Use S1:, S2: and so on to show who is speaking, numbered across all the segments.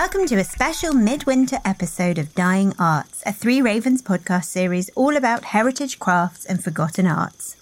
S1: Welcome to a special midwinter episode of Dying Arts, a Three Ravens podcast series all about heritage crafts and forgotten arts.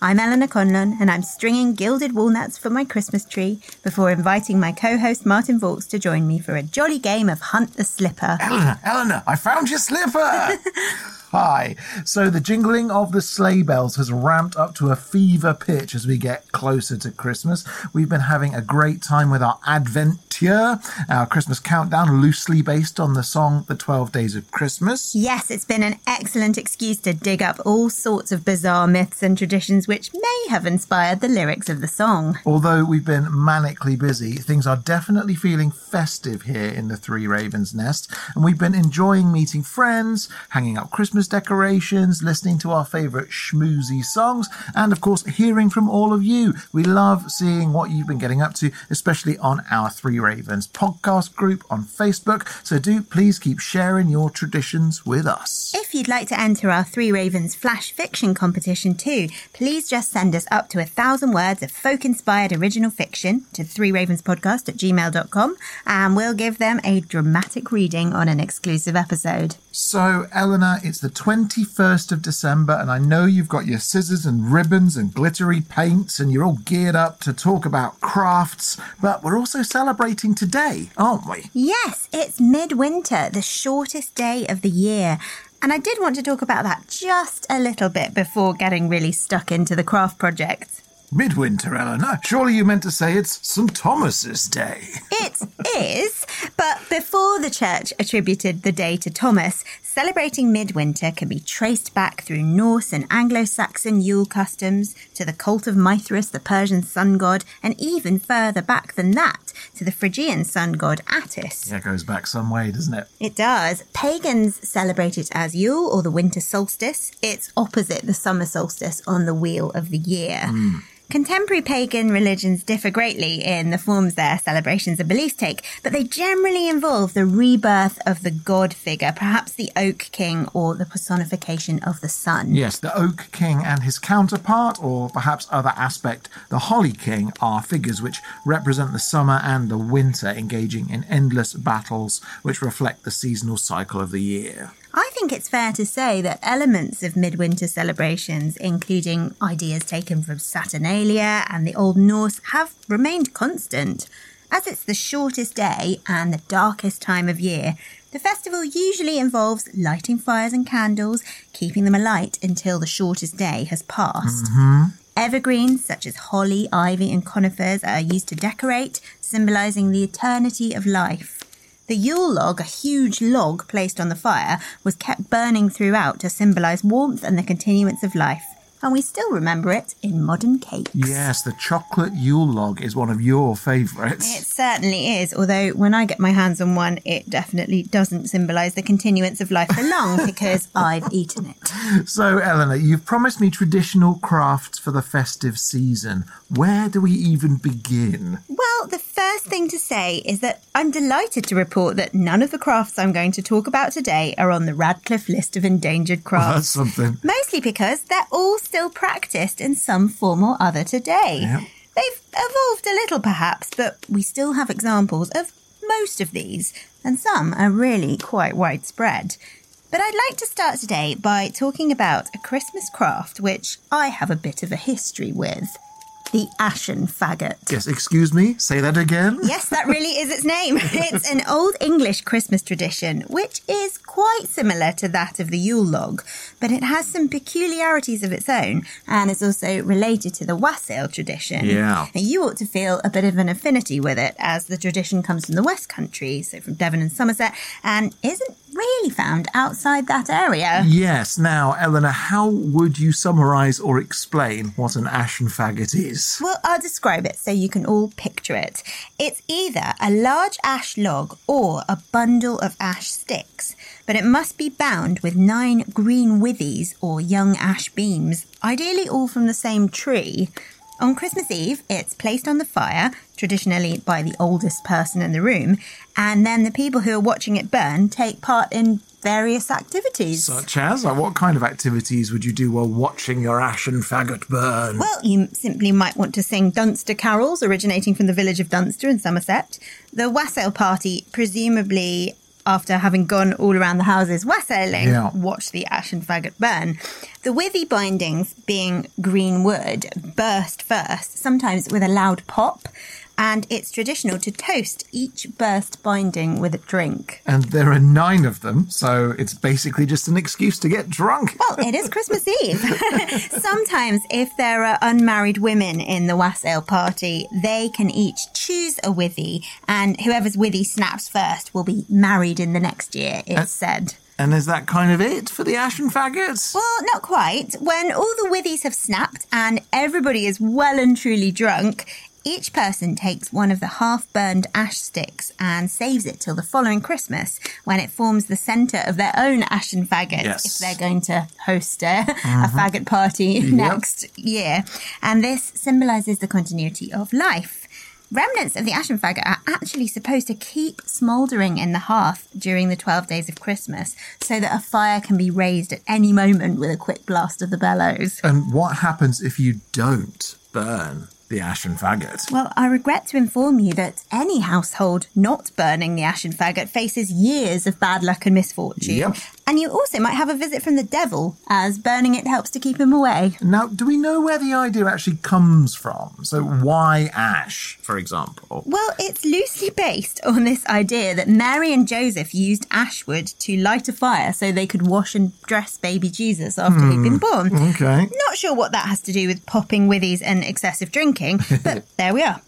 S1: I'm Eleanor Conlon, and I'm stringing gilded walnuts for my Christmas tree before inviting my co host Martin Vaux to join me for a jolly game of Hunt the Slipper.
S2: Eleanor, Eleanor, I found your slipper! Hi. So the jingling of the sleigh bells has ramped up to a fever pitch as we get closer to Christmas. We've been having a great time with our Adventure, our Christmas countdown, loosely based on the song The 12 Days of Christmas.
S1: Yes, it's been an excellent excuse to dig up all sorts of bizarre myths and traditions which may have inspired the lyrics of the song.
S2: Although we've been manically busy, things are definitely feeling festive here in the Three Ravens Nest, and we've been enjoying meeting friends, hanging up Christmas decorations, listening to our favourite schmoozy songs, and of course, hearing from all of you. We love seeing what you've been getting up to, especially on our Three Ravens podcast group on Facebook. So do please keep sharing your traditions with us.
S1: If you'd like to enter our Three Ravens flash fiction competition too, please just send us up to a thousand words of folk inspired original fiction to three ravens podcast at gmail.com and we'll give them a dramatic reading on an exclusive episode.
S2: So, Eleanor, it's the 21st of December, and I know you've got your scissors and ribbons and glittery paints, and you're all geared up to talk about crafts, but we're also celebrating today, aren't we?
S1: Yes, it's midwinter, the shortest day of the year. And I did want to talk about that just a little bit before getting really stuck into the craft project.
S2: Midwinter, Eleanor. Surely you meant to say it's St. Thomas's Day.
S1: It is, but before the church attributed the day to Thomas, celebrating midwinter can be traced back through Norse and Anglo Saxon Yule customs to the cult of Mithras, the Persian sun god, and even further back than that to the Phrygian sun god Attis.
S2: Yeah, it goes back some way, doesn't it?
S1: It does. Pagans celebrate it as Yule or the winter solstice. It's opposite the summer solstice on the wheel of the year. Hmm. Contemporary pagan religions differ greatly in the forms their celebrations and beliefs take, but they generally involve the rebirth of the god figure, perhaps the oak king or the personification of the sun.
S2: Yes, the Oak King and his counterpart, or perhaps other aspect, the Holly King, are figures which represent the summer and the winter, engaging in endless battles which reflect the seasonal cycle of the year.
S1: I think it's fair to say that elements of midwinter celebrations, including ideas taken from Saturnalia and the Old Norse, have remained constant. As it's the shortest day and the darkest time of year, the festival usually involves lighting fires and candles, keeping them alight until the shortest day has passed. Mm-hmm. Evergreens such as holly, ivy, and conifers are used to decorate, symbolizing the eternity of life. The Yule log, a huge log placed on the fire, was kept burning throughout to symbolise warmth and the continuance of life. And we still remember it in modern cakes.
S2: Yes, the chocolate Yule log is one of your favourites.
S1: It certainly is, although when I get my hands on one, it definitely doesn't symbolise the continuance of life for long because I've eaten it.
S2: So, Eleanor, you've promised me traditional crafts for the festive season. Where do we even begin?
S1: Well, the first thing to say is that I'm delighted to report that none of the crafts I'm going to talk about today are on the Radcliffe list of endangered
S2: Well, that's
S1: crafts.
S2: something.
S1: Mostly because they're all still practiced in some form or other today.
S2: Yep.
S1: They've evolved a little perhaps, but we still have examples of most of these, and some are really quite widespread. But I'd like to start today by talking about a Christmas craft which I have a bit of a history with the ashen faggot.
S2: Yes, excuse me, say that again.
S1: Yes, that really is its name. It's an Old English Christmas tradition, which is quite similar to that of the Yule log, but it has some peculiarities of its own and is also related to the wassail tradition.
S2: Yeah.
S1: Now, you ought to feel a bit of an affinity with it, as the tradition comes from the West Country, so from Devon and Somerset, and isn't really found outside that area.
S2: Yes, now, Eleanor, how would you summarise or explain what an ashen faggot is?
S1: Well, I'll describe it so you can all picture it. It's either a large ash log or a bundle of ash sticks, but it must be bound with nine green withies or young ash beams, ideally all from the same tree. On Christmas Eve, it's placed on the fire, traditionally by the oldest person in the room, and then the people who are watching it burn take part in various activities.
S2: Such as? Like, what kind of activities would you do while watching your ashen faggot burn?
S1: Well, you simply might want to sing Dunster carols originating from the village of Dunster in Somerset. The wassail party, presumably after having gone all around the houses wassailing,
S2: Yeah.
S1: watch the ashen faggot burn. The withy bindings, being green wood, burst first, sometimes with a loud pop, and it's traditional to toast each burst binding with a drink.
S2: And there are nine of them, so it's basically just an excuse to get drunk.
S1: Well, it is Christmas Eve. Sometimes, if there are unmarried women in the wassail party, they can each choose a withy, and whoever's withy snaps first will be married in the next year, it's said.
S2: And is that kind of it for the ashen faggots?
S1: Well, not quite. When all the withies have snapped and everybody is well and truly drunk, each person takes one of the half burned ash sticks and saves it till the following Christmas when it forms the centre of their own ashen faggot
S2: Yes.
S1: if they're going to host a, a uh-huh. faggot party next year. And this symbolises the continuity of life. Remnants of the ashen faggot are actually supposed to keep smouldering in the hearth during the 12 days of Christmas so that a fire can be raised at any moment with a quick blast of the bellows.
S2: And what happens if you don't burn the ashen faggot?
S1: Well, I regret to inform you that any household not burning the ashen faggot faces years of bad luck and misfortune.
S2: Yep.
S1: And you also might have a visit from the devil, as burning it helps to keep him away.
S2: Now, do we know where the idea actually comes from? So, why ash, for example?
S1: Well, it's loosely based on this idea that Mary and Joseph used ash wood to light a fire so they could wash and dress baby Jesus after he'd been hmm, born.
S2: Okay.
S1: Not sure what that has to do with popping withies and excessive drinking, but there we are.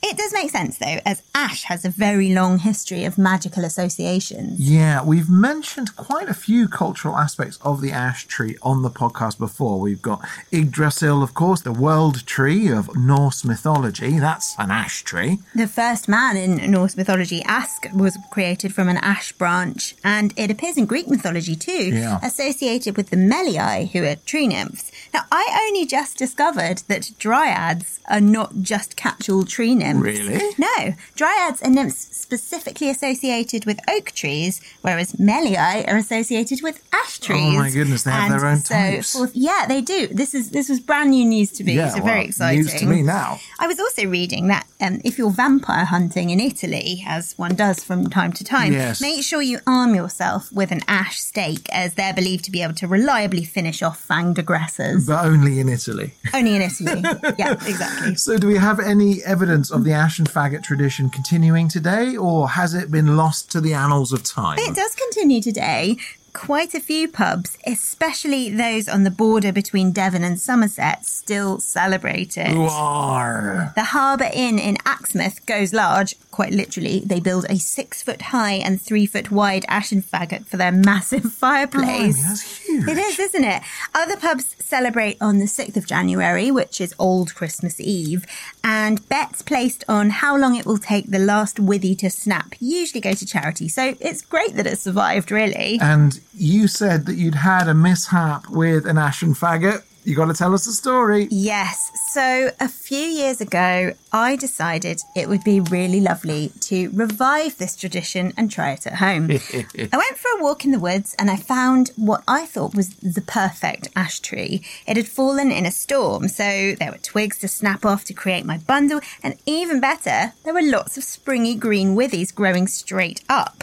S1: It does make sense though, as ash has a very long history of magical associations.
S2: Yeah, we've mentioned quite a few cultural aspects of the ash tree on the podcast before. We've got Yggdrasil, of course, the world tree of Norse mythology. That's an ash tree.
S1: The first man in Norse mythology, Ask, was created from an ash branch, and it appears in Greek mythology too,
S2: Yeah.
S1: associated with the Meliae, who are tree nymphs. Now, I only just discovered that dryads are not just catch-all tree nymphs.
S2: Really?
S1: No, dryads are nymphs specifically associated with oak trees, whereas Meliae are associated with ash trees.
S2: Oh my goodness, they have
S1: and
S2: their own
S1: so
S2: types.
S1: forth. Yeah, they do. This is this was brand new news to me.
S2: yeah,
S1: so
S2: well,
S1: very exciting.
S2: News to me now.
S1: I was also reading that um, if you're vampire hunting in Italy, as one does from time to time,
S2: Yes.
S1: make sure you arm yourself with an ash stake, as they're believed to be able to reliably finish off fanged aggressors.
S2: But only in Italy.
S1: Only in Italy. yeah, exactly.
S2: So, do we have any evidence of the ashen faggot tradition continuing today, or has it been lost to the annals of time?
S1: It does continue today. quite a few pubs, especially those on the border between Devon and Somerset, still celebrate it.
S2: Roar.
S1: The Harbour Inn in Axmouth goes large, quite literally. They build a six foot high and three foot wide ashen faggot for their massive fireplace.
S2: Blimey, that's huge.
S1: It is, isn't it? Other pubs celebrate on the 6th of January, which is Old Christmas Eve, and bets placed on how long it will take the last withy to snap usually go to charity. So it's great that it survived, really.
S2: And you said that you'd had a mishap with an ashen faggot. You got to tell us the story.
S1: Yes. So a few years ago, I decided it would be really lovely to revive this tradition and try it at home. I went for a walk in the woods and I found what I thought was the perfect ash tree. It had fallen in a storm, so there were twigs to snap off to create my bundle, and even better, there were lots of springy green withies growing straight up.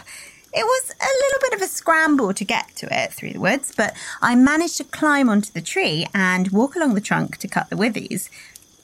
S1: It was a little bit of a scramble to get to it through the woods, but I managed to climb onto the tree and walk along the trunk to cut the withies.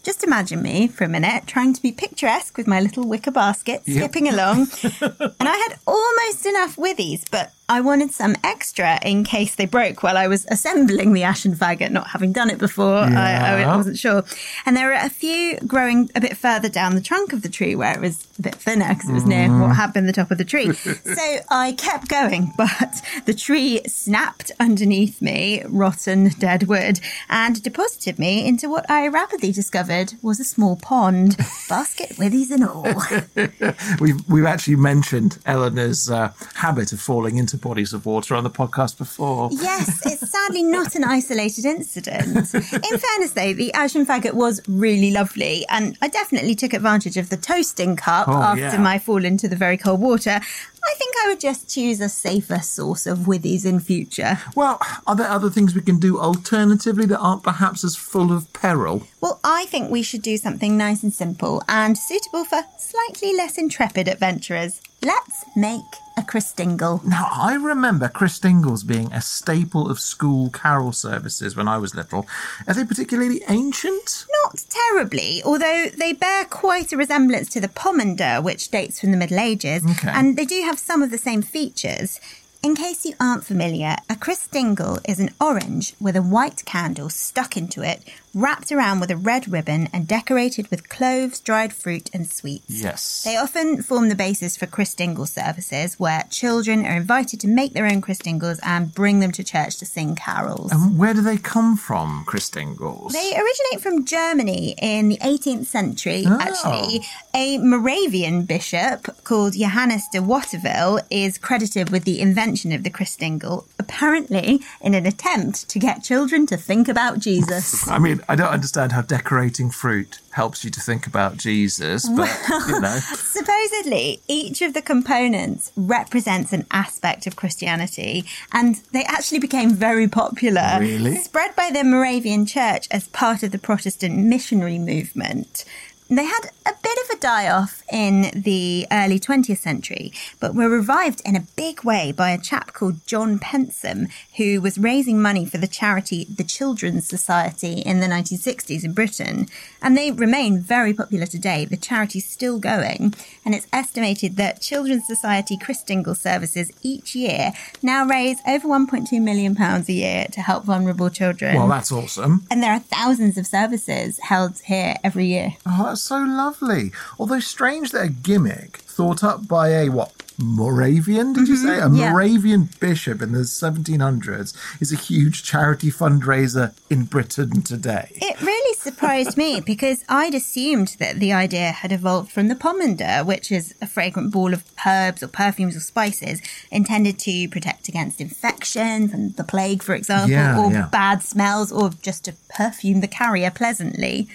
S1: Just imagine me for a minute trying to be picturesque with my little wicker basket, skipping along. and I had almost enough withies, but I wanted some extra in case they broke while I was assembling the ashen faggot, not having done it before. I, I wasn't sure. And there were a few growing a bit further down the trunk of the tree where it was a bit thinner because it was near what had been the top of the tree. so I kept going, but the tree snapped underneath me, rotten dead wood, and deposited me into what I rapidly discovered was a small pond, basket withies and all.
S2: We've we've actually mentioned Eleanor's uh, habit of falling into bodies of water on the podcast before.
S1: Yes, it's sadly not an isolated incident. In fairness, though, the ashen faggot was really lovely, and I definitely took advantage of the toasting cup
S2: Oh,
S1: after
S2: yeah.
S1: my fall into the very cold water. I think I would just choose a safer source of withies in future.
S2: Well, are there other things we can do alternatively that aren't perhaps as full of peril?
S1: Well, I think we should do something nice and simple and suitable for slightly less intrepid adventurers. Let's make a Christingle.
S2: Now, I remember Christingles being a staple of school carol services when I was little. Are they particularly ancient?
S1: Not terribly, although they bear quite a resemblance to the pomander, which dates from the Middle Ages,
S2: Okay.
S1: and they do have some of the same features. In case you aren't familiar, a Christingle is an orange with a white candle stuck into it, wrapped around with a red ribbon, and decorated with cloves, dried fruit, and sweets.
S2: Yes.
S1: They often form the basis for Christingle services, where children are invited to make their own Christingles and bring them to church to sing carols.
S2: And where do they come from, Christingles?
S1: They originate from Germany in the 18th century,
S2: Oh.
S1: actually. A Moravian bishop called Johannes de Watteville is credited with the invention of the Christingle, apparently in an attempt to get children to think about Jesus.
S2: I mean, I don't understand how decorating fruit helps you to think about Jesus, but you know.
S1: Supposedly, each of the components represents an aspect of Christianity, and they actually became very popular.
S2: Really?
S1: Spread by the Moravian Church as part of the Protestant missionary movement. They had a bit of a die off in the early 20th century, but were revived in a big way by a chap called John Pensom, who was raising money for the charity The Children's Society in the 1960s in Britain. And they remain very popular today. The charity's still going, and it's estimated that Children's Society Christingle services each year now raise over 1.2 million pounds a year to help vulnerable children.
S2: Well, that's awesome.
S1: and there are thousands of services held here every year.
S2: Oh, that's so lovely. Although strange that a gimmick thought up by a what? Moravian, did you mm-hmm. say? A
S1: yeah.
S2: Moravian bishop in the 1700s is a huge charity fundraiser in Britain today.
S1: It really surprised me because I'd assumed that the idea had evolved from the pomander, which is a fragrant ball of herbs or perfumes or spices intended to protect against infection from the plague, for example,
S2: Yeah,
S1: or
S2: yeah.
S1: bad smells, or just to perfume the carrier pleasantly.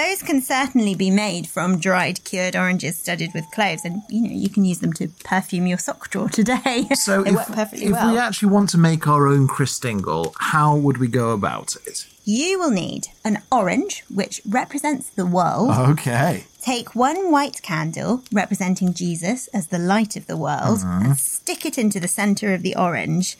S1: Those can certainly be made from dried cured oranges studded with cloves, and you know you can use them to perfume your sock drawer today.
S2: So
S1: they
S2: if,
S1: work perfectly
S2: if
S1: well.
S2: we actually want to make our own Christingle, how would we go about it?
S1: You will need an orange, which represents the world.
S2: Okay.
S1: Take one white candle representing Jesus as the light of the world uh-huh. and stick it into the center of the orange.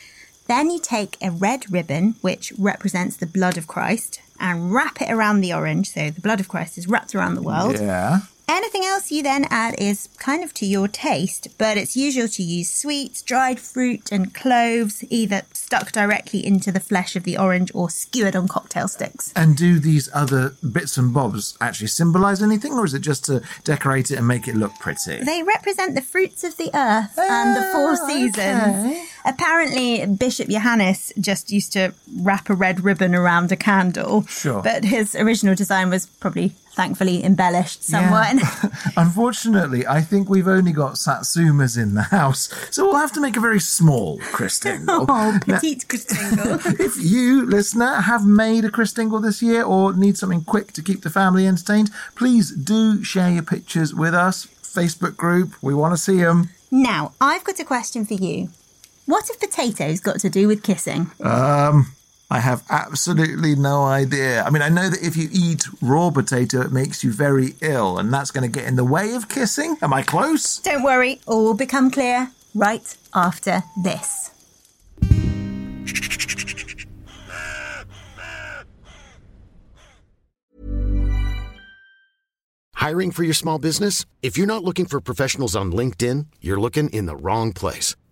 S1: Then you take a red ribbon, which represents the blood of Christ, and wrap it around the orange. So the blood of Christ is wrapped around the world.
S2: Yeah.
S1: Anything else you then add is kind of to your taste, but it's usual to use sweets, dried fruit, and cloves, either stuck directly into the flesh of the orange or skewered on cocktail sticks.
S2: And do these other bits and bobs actually symbolize anything, or is it just to decorate it and make it look pretty?
S1: They represent the fruits of the earth and the four
S2: Ah,
S1: seasons.
S2: okay.
S1: Apparently, Bishop Johannes just used to wrap a red ribbon around a candle.
S2: Sure.
S1: But his original design was probably, thankfully, embellished somewhat.
S2: Unfortunately, I think we've only got Satsumas in the house, so we'll have to make a very small Christingle.
S1: oh,
S2: Now,
S1: petite Christingle.
S2: if you, listener, have made a Christingle this year or need something quick to keep the family entertained, please do share your pictures with us. Facebook group, we want to see them.
S1: now, I've got a question for you. What have potatoes got to do with kissing?
S2: Um, I have absolutely no idea. I mean, I know that if you eat raw potato, it makes you very ill, and that's going to get in the way of kissing. Am I close?
S1: Don't worry, all will become clear right after this.
S3: Hiring for your small business? If you're not looking for professionals on LinkedIn, you're looking in the wrong place.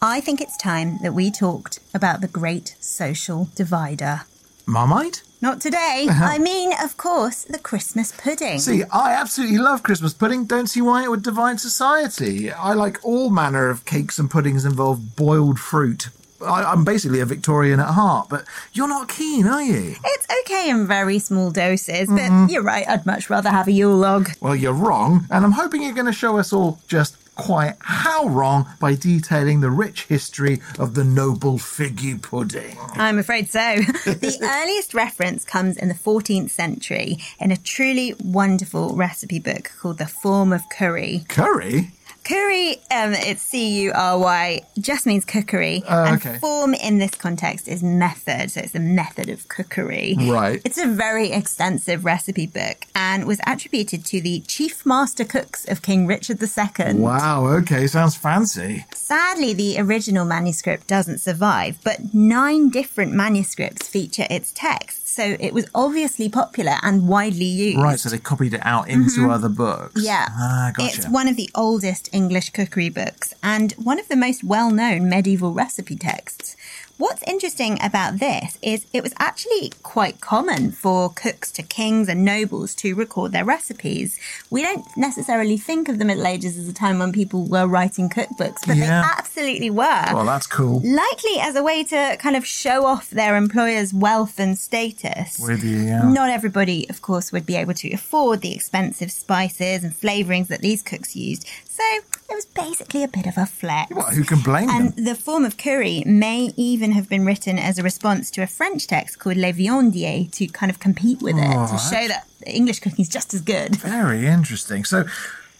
S1: I think it's time that we talked about the great social divider.
S2: Marmite?
S1: Not today. I mean, of course, the Christmas pudding.
S2: See, I absolutely love Christmas pudding. Don't see why it would divide society. I like all manner of cakes and puddings involve boiled fruit. I, I'm basically a Victorian at heart, but you're not keen, are you?
S1: It's okay in very small doses, but mm-hmm. you're right, I'd much rather have a Yule log.
S2: Well, you're wrong, and I'm hoping you're going to show us all just quite how wrong by detailing the rich history of the noble figgy pudding.
S1: I'm afraid so. the earliest reference comes in the 14th century in a truly wonderful recipe book called The Form of Cury.
S2: Curry?
S1: Cury, um, it's C U R Y, just means cookery. And
S2: okay.
S1: form in this context is method. So it's the method of cookery.
S2: Right.
S1: It's a very extensive recipe book and was attributed to the chief master cooks of King Richard II.
S2: Wow, okay, sounds fancy.
S1: Sadly, the original manuscript doesn't survive, but nine different manuscripts feature its text. So it was obviously popular and widely used.
S2: Right, so they copied it out into other books.
S1: Yeah.
S2: Ah, gotcha.
S1: It's one of the oldest English cookery books and one of the most well known medieval recipe texts. What's interesting about this is it was actually quite common for cooks to kings and nobles to record their recipes. We don't necessarily think of the Middle Ages as a time when people were writing cookbooks, but
S2: Yeah.
S1: they absolutely were.
S2: Well, that's cool.
S1: Likely as a way to kind of show off their employer's wealth and status.
S2: With you, yeah.
S1: Not everybody, of course, would be able to afford the expensive spices and flavourings that these cooks used. So it was basically a bit of a flex.
S2: What, who can blame
S1: And
S2: them?
S1: the form of cury may even have been written as a response to a French text called Les Viandiers to kind of compete with it, to show that English cooking is just as good.
S2: Very interesting. So,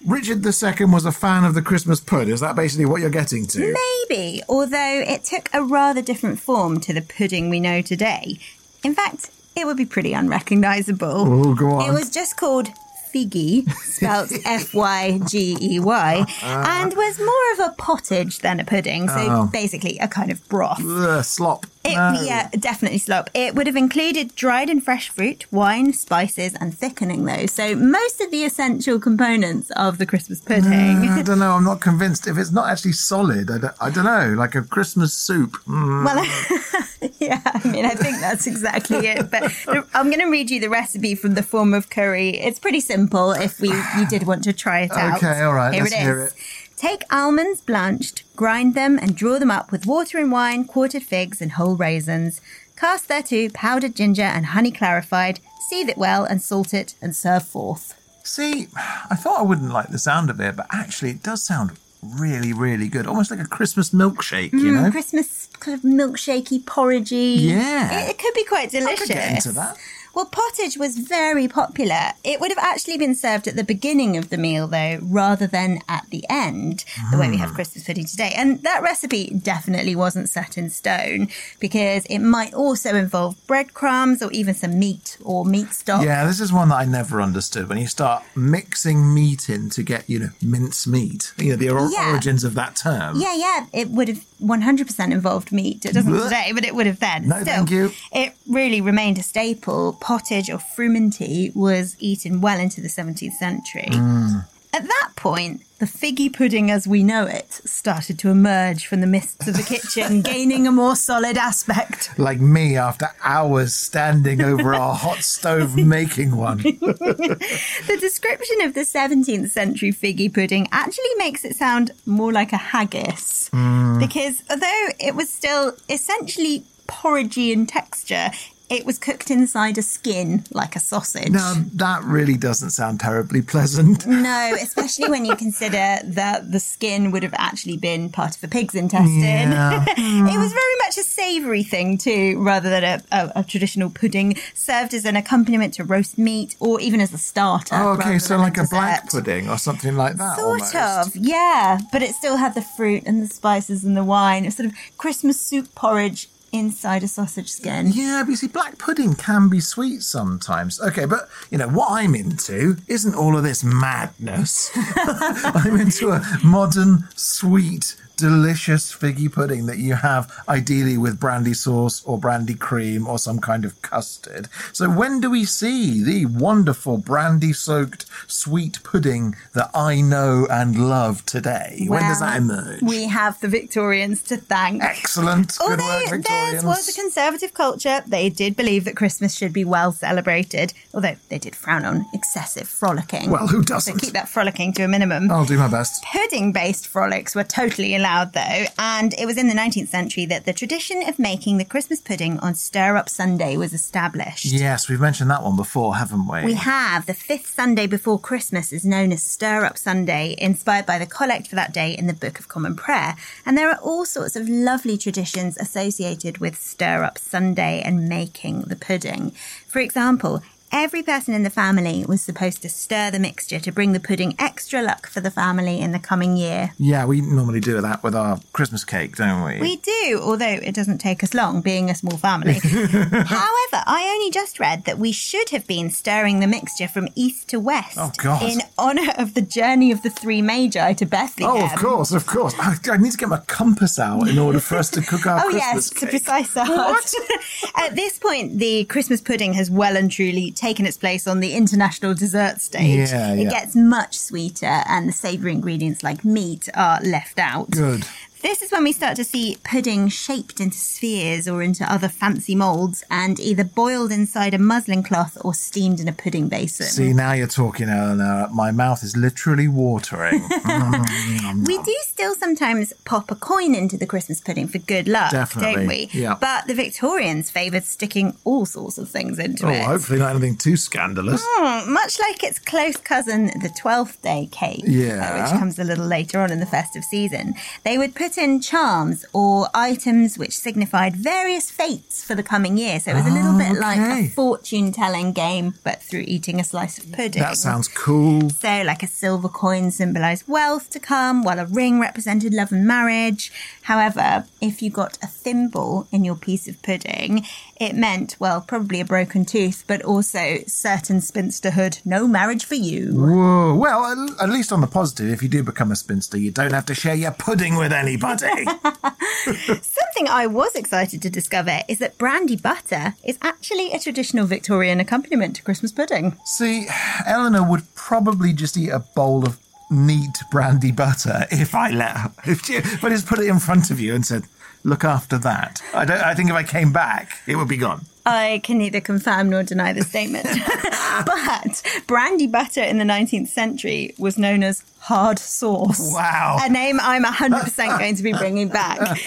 S2: Richard II was a fan of the Christmas pud. Is that basically what you're getting to?
S1: Maybe, although it took a rather different form to the pudding we know today. In fact, it would be pretty unrecognisable.
S2: Oh, go on.
S1: It was just called figgy, spelt F Y G E Y, uh-huh. and was more of a pottage than a pudding. So
S2: Oh.
S1: basically a kind of broth.
S2: Ugh, slop.
S1: It,
S2: No.
S1: Yeah, definitely slop. It would have included dried and fresh fruit, wine, spices, and thickening, though. So most of the essential components of the Christmas pudding.
S2: I don't know. I'm not convinced. If it's not actually solid, I don't, I don't know. Like a Christmas soup. Mm.
S1: Well, yeah, I mean, I think that's exactly it. But I'm going to read you the recipe from the form of cury. It's pretty simple if we you did want to try it out.
S2: Okay, all right,
S1: Here
S2: let's
S1: it is.
S2: hear it.
S1: Take almonds blanched, grind them, and draw them up with water and wine, quartered figs, and whole raisins. Cast thereto powdered ginger and honey clarified. Seethe it well and salt it, and serve forth.
S2: See, I thought I wouldn't like the sound of it, but actually, it does sound really, really good. Almost like a Christmas milkshake, you know?
S1: Mm, Christmas kind of milkshakey, porridgey.
S2: Yeah.
S1: It, it could be quite delicious.
S2: I could get into that.
S1: Well, pottage was very popular. It would have actually been served at the beginning of the meal, though, rather than at the end, the way we
S2: Hmm.
S1: have Christmas pudding today. And that recipe definitely wasn't set in stone because it might also involve breadcrumbs or even some meat or meat stock.
S2: Yeah, this is one that I never understood. When you start mixing meat in to get, you know, mince meat, you know, the or-
S1: Yeah.
S2: origins of that term.
S1: Yeah, yeah, it would have 100% involved meat. It doesn't today, but it would have then.
S2: No,
S1: Still,
S2: thank you.
S1: It really remained a staple. Pottage or frumenty was eaten well into the 17th century.
S2: Mm.
S1: At that point, the figgy pudding as we know it started to emerge from the mists of the kitchen, gaining a more solid aspect.
S2: Like me after hours standing over our hot stove making one.
S1: The description of the 17th century figgy pudding actually makes it sound more like a haggis.
S2: Mm.
S1: Because although it was still essentially porridgey in texture, it was cooked inside a skin like a sausage.
S2: Now, that really doesn't sound terribly pleasant.
S1: No, especially when you consider that the skin would have actually been part of a pig's intestine.
S2: Yeah.
S1: it was very much a savoury thing too, rather than a, a, a traditional pudding served as an accompaniment to roast meat or even as a starter.
S2: Oh, okay, so like a
S1: dessert.
S2: black pudding or something like that.
S1: Sort
S2: almost.
S1: of, yeah. But it still had the fruit and the spices and the wine. It's sort of Christmas soup porridge inside a sausage skin.
S2: Yeah, but you see, black pudding can be sweet sometimes. Okay, but you know what I'm into isn't all of this madness. I'm into a modern, sweet, delicious figgy pudding that you have ideally with brandy sauce or brandy cream or some kind of custard. So when do we see the wonderful brandy-soaked sweet pudding that I know and love today? when does that emerge?
S1: We have the Victorians to thank.
S2: Excellent. Good
S1: Although
S2: work,
S1: theirs
S2: Victorians.
S1: was a conservative culture, they did believe that Christmas should be well celebrated, although they did frown on excessive frolicking.
S2: Well, who doesn't?
S1: So keep that frolicking to a minimum.
S2: I'll do my best.
S1: Pudding based frolics were totally allowed, though, and it was in the 19th century that the tradition of making the Christmas pudding on Stir Up Sunday was established.
S2: Yes, we've mentioned that one before, haven't we?
S1: We have the fifth Sunday before Christmas is known as Stir Up Sunday, inspired by the collect for that day in the Book of Common Prayer. And there are all sorts of lovely traditions associated with Stir Up Sunday and making the pudding. For example, every person in the family was supposed to stir the mixture to bring the pudding extra luck for the family in the coming year.
S2: Yeah, we normally do that with our Christmas cake, don't we?
S1: We do, although it doesn't take us long, being a small family. However, I only just read that we should have been stirring the mixture from east to west
S2: Oh, God.
S1: in honour of the journey of the three magi to Bethlehem.
S2: Oh, of course, of course. I, I need to get my compass out in order for us to cook our
S1: Oh
S2: Christmas
S1: yes,
S2: cake.
S1: to precise art. At this point, the Christmas pudding has well and truly taken its place on the international dessert stage.
S2: Yeah,
S1: It
S2: yeah.
S1: gets much sweeter, and the savoury ingredients like meat are left out.
S2: Good.
S1: This is when we start to see pudding shaped into spheres or into other fancy moulds and either boiled inside a muslin cloth or steamed in a pudding basin.
S2: See, now you're talking, Eleanor. My mouth is literally watering. Mm,
S1: We do still sometimes pop a coin into the Christmas pudding for good luck,
S2: Definitely,
S1: don't we?
S2: yeah.
S1: But the Victorians favoured sticking all sorts of things into
S2: oh,
S1: it.
S2: hopefully not anything too scandalous.
S1: Hmm, much like its close cousin, the Twelfth Day cake,
S2: Yeah.
S1: uh, which comes a little later on in the festive season, they would put in charms or items which signified various fates for the coming year. So it was a little ah, bit like a fortune telling game, but through eating a slice of pudding.
S2: That sounds cool.
S1: So, like a silver coin symbolised wealth to come, while a ring represented love and marriage. However, if you got a thimble in your piece of pudding, it meant, well, probably a broken tooth, but also certain spinsterhood, no marriage for you.
S2: Whoa. Well, at- at least on the positive, if you do become a spinster, you don't have to share your pudding with anybody. Buddy.
S1: Something I was excited to discover is that brandy butter is actually a traditional Victorian accompaniment to Christmas pudding.
S2: See, Eleanor would probably just eat a bowl of neat brandy butter if I let her. If, she, if I just put it in front of you and said, look after that. I, don't, I think if I came back, it would be gone.
S1: I can neither confirm nor deny the statement. but brandy butter in the 19th century was known as hard sauce.
S2: Wow.
S1: A name I'm 100% going to be bringing back.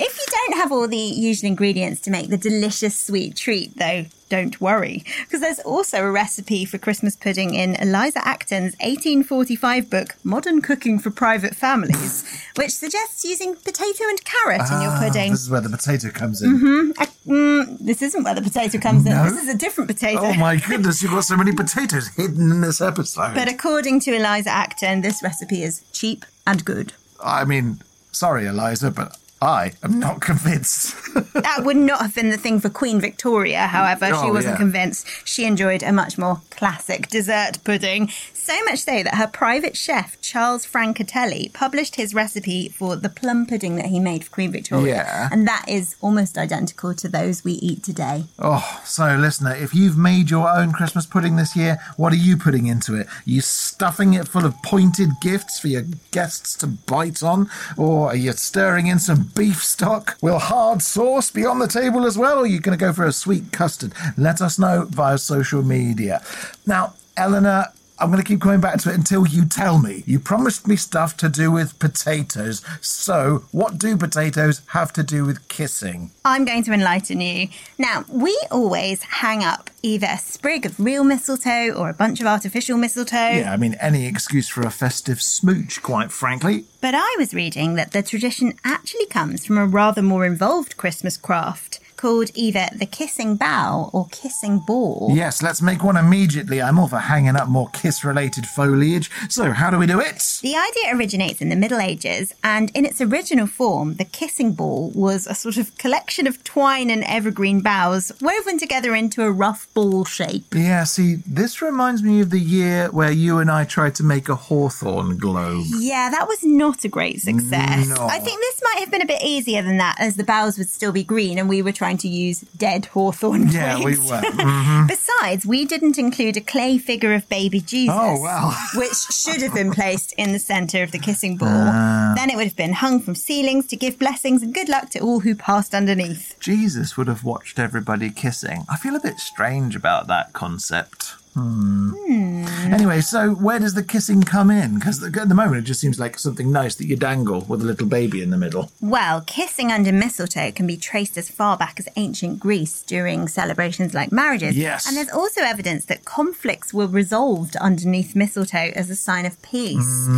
S1: If you don't have all the usual ingredients to make the delicious sweet treat, though, don't worry, because there's also a recipe for Christmas pudding in Eliza Acton's 1845 book, Modern Cooking for Private Families, which suggests using potato and carrot in your
S2: Ah,
S1: pudding.
S2: This is where the potato comes in.
S1: hmm mm, this isn't where the potato comes
S2: No?
S1: in. This is a different potato.
S2: Oh my goodness, you've got so many potatoes hidden in this episode.
S1: But according to Eliza Acton, this recipe is cheap and good.
S2: I mean, sorry, Eliza, but I am not convinced.
S1: That would not have been the thing for Queen Victoria, however. she
S2: Oh,
S1: wasn't
S2: yeah.
S1: convinced. She enjoyed a much more classic dessert pudding. So much so that her private chef, Charles Francatelli, published his recipe for the plum pudding that he made for Queen Victoria.
S2: Yeah.
S1: And that is almost identical to those we eat today.
S2: Oh, so listener, if you've made your own Christmas pudding this year, what are you putting into it? Are you stuffing it full of pointed gifts for your guests to bite on? Or are you stirring in some beef stock? Will hard sauce be on the table as well? Or are you going to go for a sweet custard? Let us know via social media. Now, Eleanor, I'm going to keep coming back to it until you tell me. You promised me stuff to do with potatoes. So, what do potatoes have to do with kissing?
S1: I'm going to enlighten you. Now, we always hang up either a sprig of real mistletoe or a bunch of artificial mistletoe.
S2: Yeah, I mean, any excuse for a festive smooch, quite frankly.
S1: But I was reading that the tradition actually comes from a rather more involved Christmas craft called either the kissing Bough or kissing ball.
S2: Yes, let's make one immediately. I'm all for hanging up more kiss related foliage. So, how do we do it?
S1: The idea originates in the Middle Ages, and in its original form, the kissing ball was a sort of collection of twine and evergreen boughs woven together into a rough ball shape.
S2: Yeah, see, this reminds me of the year where you and I tried to make a hawthorn globe.
S1: Yeah, that was not a great success.
S2: No.
S1: I think this might have been a bit easier than that, as the boughs would still be green and we were trying to use dead hawthorn
S2: Yeah, we were. Mhm.
S1: Besides, we didn't include a clay figure of baby Jesus.
S2: Oh, wow.
S1: which should have been placed in the centre of the kissing ball.
S2: Ah.
S1: Then it would have been hung from ceilings to give blessings and good luck to all who passed underneath.
S2: Jesus would have watched everybody kissing. I feel a bit strange about that concept. Hmm. Anyway, so where does the kissing come in? Because at the moment it just seems like something nice that you dangle with a little baby in the middle.
S1: Well, kissing under mistletoe can be traced as far back as ancient Greece during celebrations like marriages.
S2: Yes.
S1: And there's also evidence that conflicts were resolved underneath mistletoe as a sign of peace.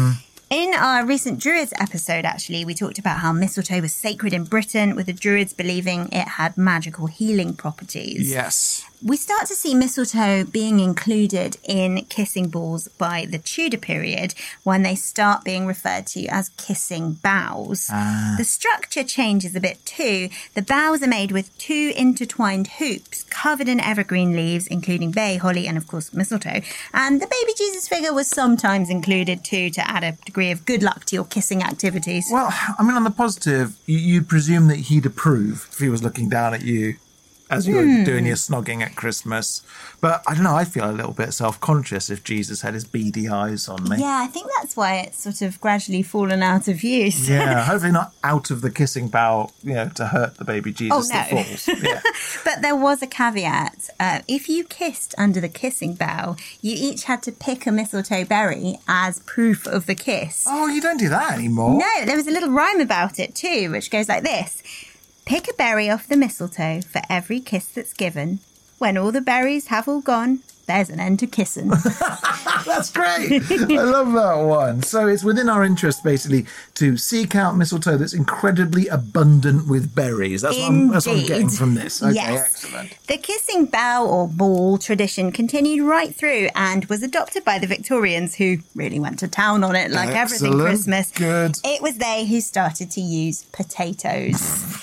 S1: In our recent Druids episode, actually, we talked about how mistletoe was sacred in Britain, with the Druids believing it had magical healing properties.
S2: Yes.
S1: We start to see mistletoe being included in kissing balls by the Tudor period when they start being referred to as kissing boughs.
S2: Ah.
S1: The structure changes a bit too. The boughs are made with two intertwined hoops covered in evergreen leaves, including bay, holly, and of course mistletoe. And the baby Jesus figure was sometimes included too to add a degree of good luck to your kissing activities.
S2: Well, I mean, on the positive, you- you'd presume that he'd approve if he was looking down at you as you were
S1: Hmm.
S2: doing your snogging at Christmas. But I don't know, I feel a little bit self conscious if Jesus had his beady eyes on me.
S1: Yeah, I think that's why it's sort of gradually fallen out of use.
S2: Yeah, hopefully not out of the kissing bowl, you know, to hurt the baby Jesus
S1: Oh,
S2: that
S1: no.
S2: falls. Yeah.
S1: But there was a caveat. Uh, if you kissed under the kissing bough, you each had to pick a mistletoe berry as proof of the kiss.
S2: Oh, you don't do that anymore.
S1: No, there was a little rhyme about it too, which goes like this Pick a berry off the mistletoe for every kiss that's given. When all the berries have all gone, there's an end to kissing.
S2: That's great. I love that one. So it's within our interest, basically, to seek out mistletoe that's incredibly abundant with berries. That's, what I'm, that's what I'm getting from this. Okay,
S1: Yes.
S2: excellent.
S1: The kissing bough or ball tradition continued right through and was adopted by the Victorians, who really went to town on it like everything Christmas.
S2: Good.
S1: It was they who started to use potatoes.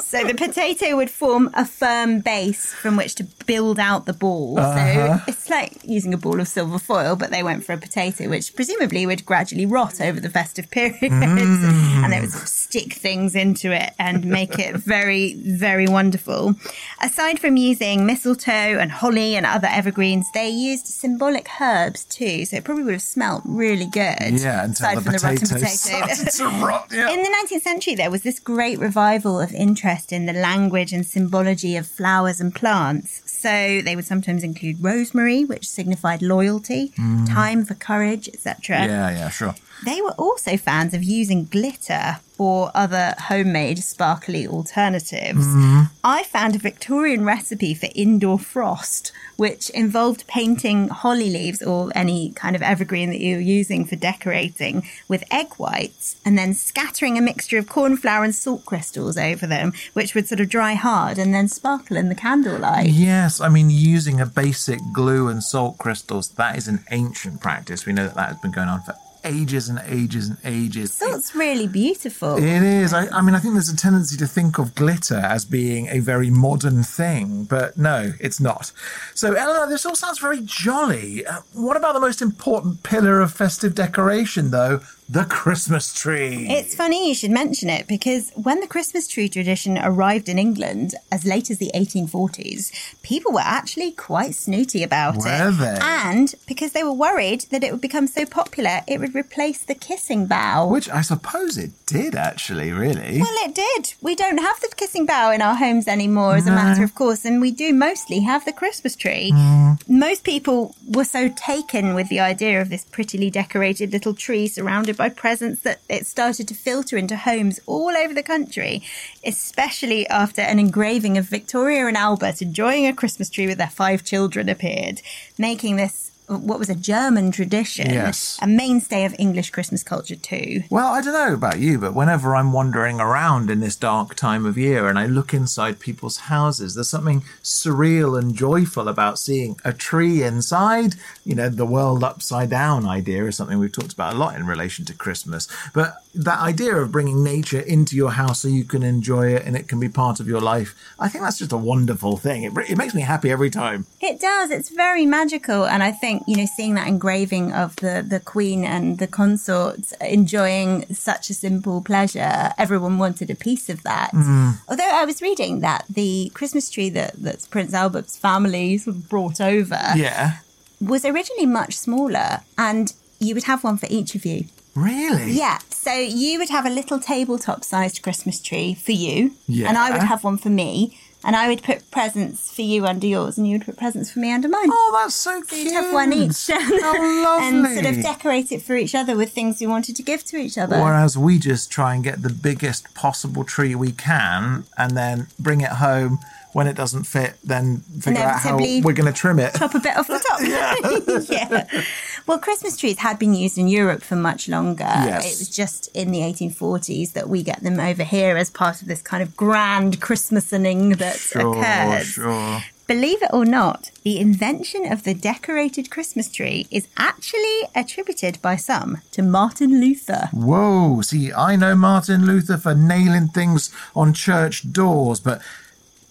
S1: So the potato would form a firm base from which to build out the ball.
S2: Uh-huh.
S1: So it's like using a ball of silver foil, but they went for a potato, which presumably would gradually rot over the festive periods. And they would sort of stick things into it and make it very, very wonderful. Aside from using mistletoe and holly and other evergreens, they used symbolic herbs too. So it probably would have smelt really good.
S2: Yeah, until the
S1: from the rotten
S2: potato
S1: potato.
S2: started to rot. Yeah.
S1: In the 19th century, there was this great revival of interest in the language and symbology of flowers and plants. So they would sometimes include rosemary, which signified loyalty, thyme for courage, etc.
S2: Mm. yeah, yeah, sure.
S1: They were also fans of using glitter or other homemade sparkly alternatives.
S2: Mm-hmm.
S1: I found a Victorian recipe for indoor frost, which involved painting holly leaves or any kind of evergreen that you're using for decorating with egg whites and then scattering a mixture of corn flour and salt crystals over them, which would sort of dry hard and then sparkle in the candlelight.
S2: Yes, I mean, using a basic glue and salt crystals, that is an ancient practice. We know that that has been going on for ages and ages and ages.
S1: Salt's really beautiful.
S2: It is. I, I mean, I think there's a tendency to think of glitter as being a very modern thing, but no, it's not. So, Eleanor, this all sounds very jolly. Uh, what about the most important pillar of festive decoration, though? The Christmas tree.
S1: It's funny you should mention it because when the Christmas tree tradition arrived in England as late as the 1840s, people were actually quite snooty about
S2: Were
S1: it.
S2: they?
S1: And because they were worried that it would become so popular, it would replace the kissing bough.
S2: Which I suppose it did, actually, really.
S1: well, it did. We don't have the kissing bough in our homes anymore, as a matter of course, and we do mostly have the Christmas tree. Mm. Most people were so taken with the idea of this prettily decorated little tree surrounded by presents that it started to filter into homes all over the country, especially after an engraving of Victoria and Albert enjoying a Christmas tree with their five children appeared, making this what was a German tradition,
S2: Yes.
S1: a mainstay of English Christmas culture too.
S2: Well, I don't know about you, but whenever I'm wandering around in this dark time of year and I look inside people's houses, there's something surreal and joyful about seeing a tree inside. You know, the world upside down idea is something we've talked about a lot in relation to Christmas. But that idea of bringing nature into your house so you can enjoy it and it can be part of your life, I think that's just a wonderful thing. It, it makes me happy every time.
S1: It does. It's very magical, and I think you know, seeing that engraving of the the Queen and the consorts enjoying such a simple pleasure, everyone wanted a piece of that. Mm. Although I was reading that the Christmas tree that that Prince Albert's family sort of brought over
S2: Yeah.
S1: Was originally much smaller, and you would have one for each of you.
S2: Really?
S1: Yeah. So you would have a little tabletop sized Christmas tree for you.
S2: Yeah.
S1: And I would have one for me. And I would put presents for you under yours, and you would put presents for me under mine.
S2: Oh, that's so
S1: So
S2: cute.
S1: you'd have one each.
S2: How
S1: and sort of decorate it for each other with things we wanted to give to each other.
S2: Whereas we just try and get the biggest possible tree we can and then bring it home. When it doesn't fit, then figure out how we're going to trim it.
S1: Chop a bit off the top. yeah. Well, Christmas trees had been used in Europe for much longer.
S2: Yes.
S1: It was just in the 1840s that we get them over here as part of this kind of grand Christmasening that
S2: Sure,
S1: occurs.
S2: sure.
S1: Believe it or not, the invention of the decorated Christmas tree is actually attributed by some to Martin Luther.
S2: Whoa, see, I know Martin Luther for nailing things on church doors, but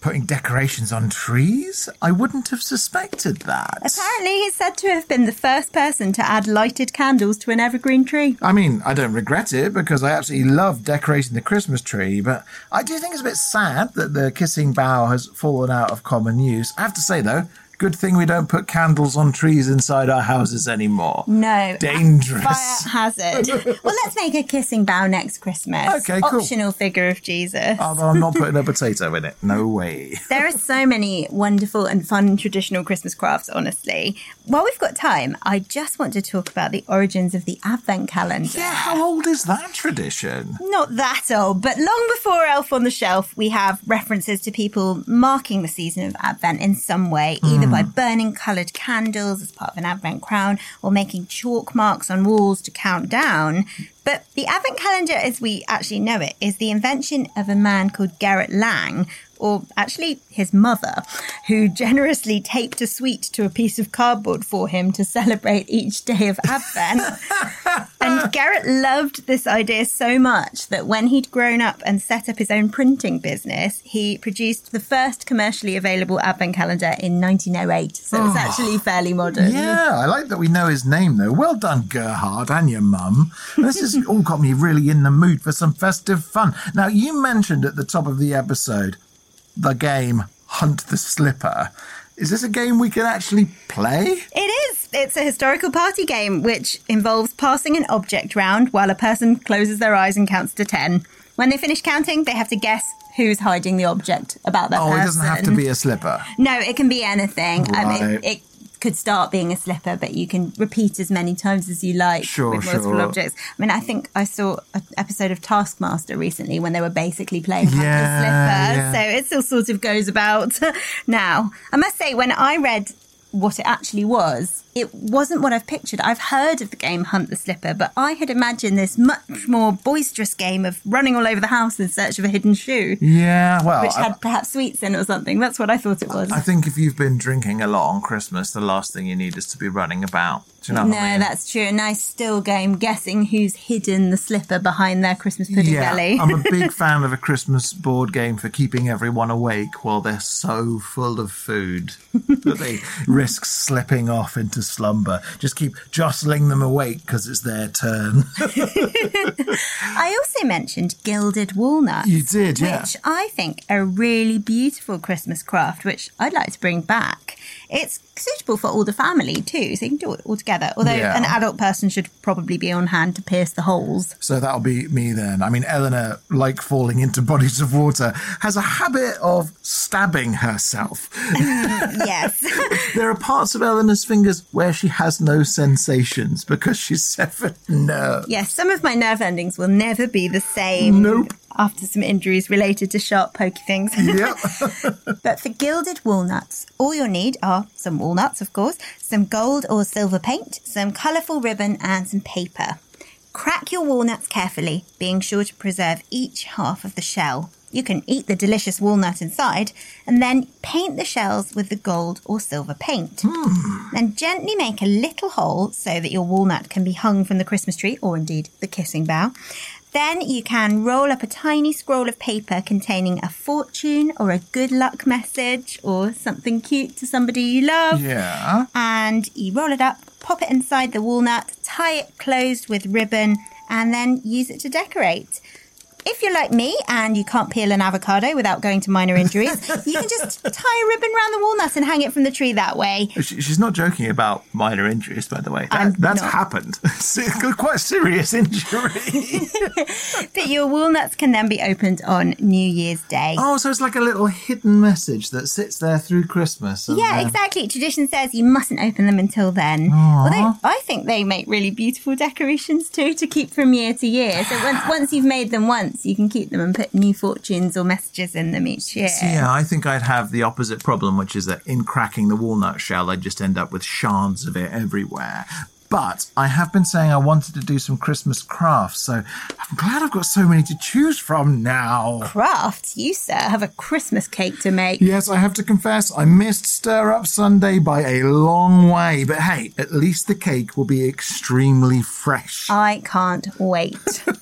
S2: putting decorations on trees? I wouldn't have suspected that.
S1: Apparently, he's said to have been the first person to add lighted candles to an evergreen tree.
S2: I mean, I don't regret it because I absolutely love decorating the Christmas tree, but I do think it's a bit sad that the kissing bough has fallen out of common use. I have to say, though, good thing we don't put candles on trees inside our houses anymore.
S1: No.
S2: Dangerous.
S1: Fire hazard. well, let's make a kissing bough next Christmas.
S2: Okay, cool.
S1: Optional figure of Jesus.
S2: Although I'm not putting a potato in it. No way.
S1: There are so many wonderful and fun traditional Christmas crafts, honestly. While we've got time, I just want to talk about the origins of the Advent calendar.
S2: Yeah, how old is that tradition?
S1: Not that old, but long before Elf on the Shelf, we have references to people marking the season of Advent in some way, either hmm. by burning coloured candles as part of an Advent crown or making chalk marks on walls to count down. But the Advent calendar, as we actually know it, is the invention of a man called Gerhard Lang, or actually his mother, who generously taped a sweet to a piece of cardboard for him to celebrate each day of Advent. and Gerhard loved this idea so much that when he'd grown up and set up his own printing business, he produced the first commercially available Advent calendar in 1908. So it's
S2: Oh.
S1: actually fairly modern.
S2: Yeah, I like that we know his name though. Well done, Gerhard, and your mum. This has all got me really in the mood for some festive fun. Now, you mentioned at the top of the episode the game Hunt the Slipper. Is this a game we can actually play?
S1: It is. It's a historical party game which involves passing an object round while a person closes their eyes and counts to 10. When they finish counting, they have to guess who's hiding the object about that
S2: Oh,
S1: person.
S2: it doesn't have to be a slipper.
S1: No, it can be anything. I mean, it could start being a slipper, but you can repeat as many times as you like
S2: Sure,
S1: with multiple
S2: sure.
S1: objects. I mean, I think I saw an episode of Taskmaster recently when they were basically playing
S2: Yeah, yeah.
S1: So it still sort of goes about now. I must say, when I read what it actually was, it wasn't what I've pictured. I've heard of the game Hunt the Slipper, but I had imagined this much more boisterous game of running all over the house in search of a hidden shoe,
S2: Yeah, well,
S1: which
S2: I-
S1: had perhaps sweets in it or something. That's what I thought it was.
S2: I think if you've been drinking a lot on Christmas, the last thing you need is to be running about. Do you know
S1: no,
S2: what I mean?
S1: that's true. A nice still game guessing who's hidden the slipper behind their Christmas pudding
S2: yeah,
S1: belly.
S2: I'm a big fan of a Christmas board game for keeping everyone awake while they're so full of food that they risk slipping off into slumber. Just keep jostling them awake because it's their turn.
S1: I also mentioned gilded walnuts.
S2: You did, yeah.
S1: Which I think are a really beautiful Christmas craft, which I'd like to bring back. It's suitable for all the family too, so you can do it all together. Although
S2: Yeah.
S1: an adult person should probably be on hand to pierce the holes.
S2: So that'll be me then. I mean, Eleanor, like falling into bodies of water, has a habit of stabbing herself.
S1: yes.
S2: there are parts of Eleanor's fingers where she has no sensations because she's severed nerve.
S1: Yes, some of my nerve endings will never be the same.
S2: Nope.
S1: After some injuries related to sharp, pokey things.
S2: Yep.
S1: But for gilded walnuts, all you'll need are some walnuts, of course, some gold or silver paint, some colourful ribbon, and some paper. Crack your walnuts carefully, being sure to preserve each half of the shell. You can eat the delicious walnut inside and then paint the shells with the gold or silver paint. Hmm. Then gently make a little hole so that your walnut can be hung from the Christmas tree or indeed the kissing bough. Then you can roll up a tiny scroll of paper containing a fortune or a good luck message or something cute to somebody you love.
S2: Yeah.
S1: And you roll it up, pop it inside the walnut, tie it closed with ribbon, and then use it to decorate. If you're like me and you can't peel an avocado without going to minor injuries, you can just tie a ribbon around the walnut and hang it from the tree that way.
S2: She, she's not joking about minor injuries, by the way. That, that's
S1: not.
S2: happened. Quite a serious injury.
S1: But your walnuts can then be opened on New Year's Day.
S2: oh, so it's like a little hidden message that sits there through Christmas. and
S1: Yeah,
S2: then-
S1: exactly. Tradition says you mustn't open them until then. Although I think they make really beautiful decorations too to keep from year to year. So once, once you've made them once, you can keep them and put new fortunes or messages in them each year.
S2: Yeah, I think I'd have the opposite problem, which is that in cracking the walnut shell, I'd just end up with shards of it everywhere. But I have been saying I wanted to do some Christmas crafts, so I'm glad I've got so many to choose from now.
S1: Crafts, you sir have a Christmas cake to make.
S2: Yes, I have to confess, I missed Stir Up Sunday by a long way, but hey, at least the cake will be extremely fresh.
S1: I can't wait.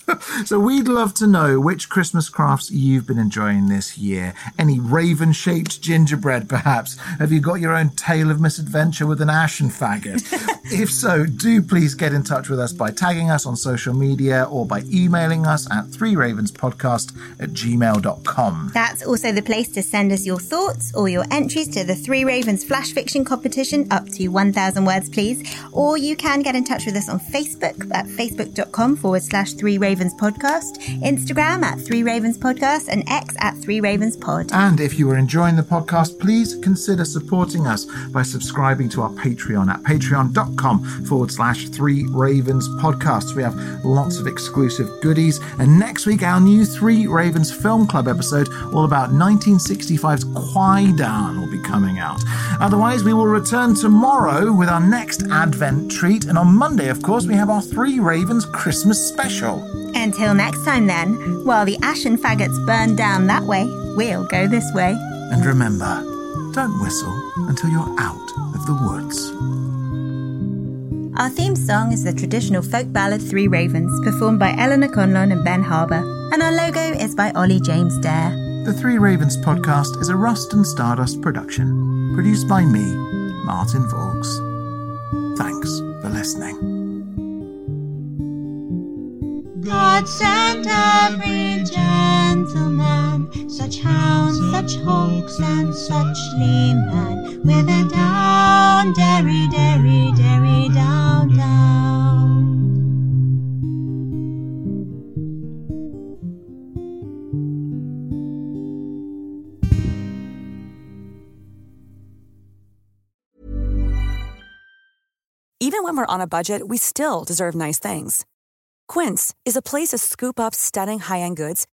S2: So we'd love to know which Christmas crafts you've been enjoying this year. Any raven shaped gingerbread, perhaps? Have you got your own tale of misadventure with an ashen faggot? if so, do please get in touch with us by tagging us on social media or by emailing us at three ravenspodcast at gmail.com.
S1: That's also the place to send us your thoughts or your entries to the Three Ravens Flash Fiction competition, up to 1,000 words, please. Or you can get in touch with us on Facebook at facebook.com forward slash Three Ravens Podcast, Instagram at Three Ravens Podcast, and X at Three Ravens Pod.
S2: And if you are enjoying the podcast, please consider supporting us by subscribing to our Patreon at patreon.com forward slash three ravens podcasts. We have lots of exclusive goodies. And next week, our new Three Ravens Film Club episode, all about 1965's Kwaidan, will be coming out. Otherwise, we will return tomorrow with our next Advent treat. And on Monday, of course, we have our Three Ravens Christmas special.
S1: Until next time, then, while the ashen faggots burn down that way, we'll go this way.
S2: And remember, don't whistle until you're out of the woods.
S1: Our theme song is the traditional folk ballad Three Ravens, performed by Eleanor Conlon and Ben Harbour, and our logo is by Ollie James Dare.
S2: The Three Ravens podcast is a Rust and Stardust production, produced by me, Martin Vaux. Thanks for listening.
S4: God sent every gentleman, such hounds, such hawks, and such leman, with a down, derry, derry, derry, down, down.
S5: Even when we're on a budget, we still deserve nice things. Quince is a place to scoop up stunning high-end goods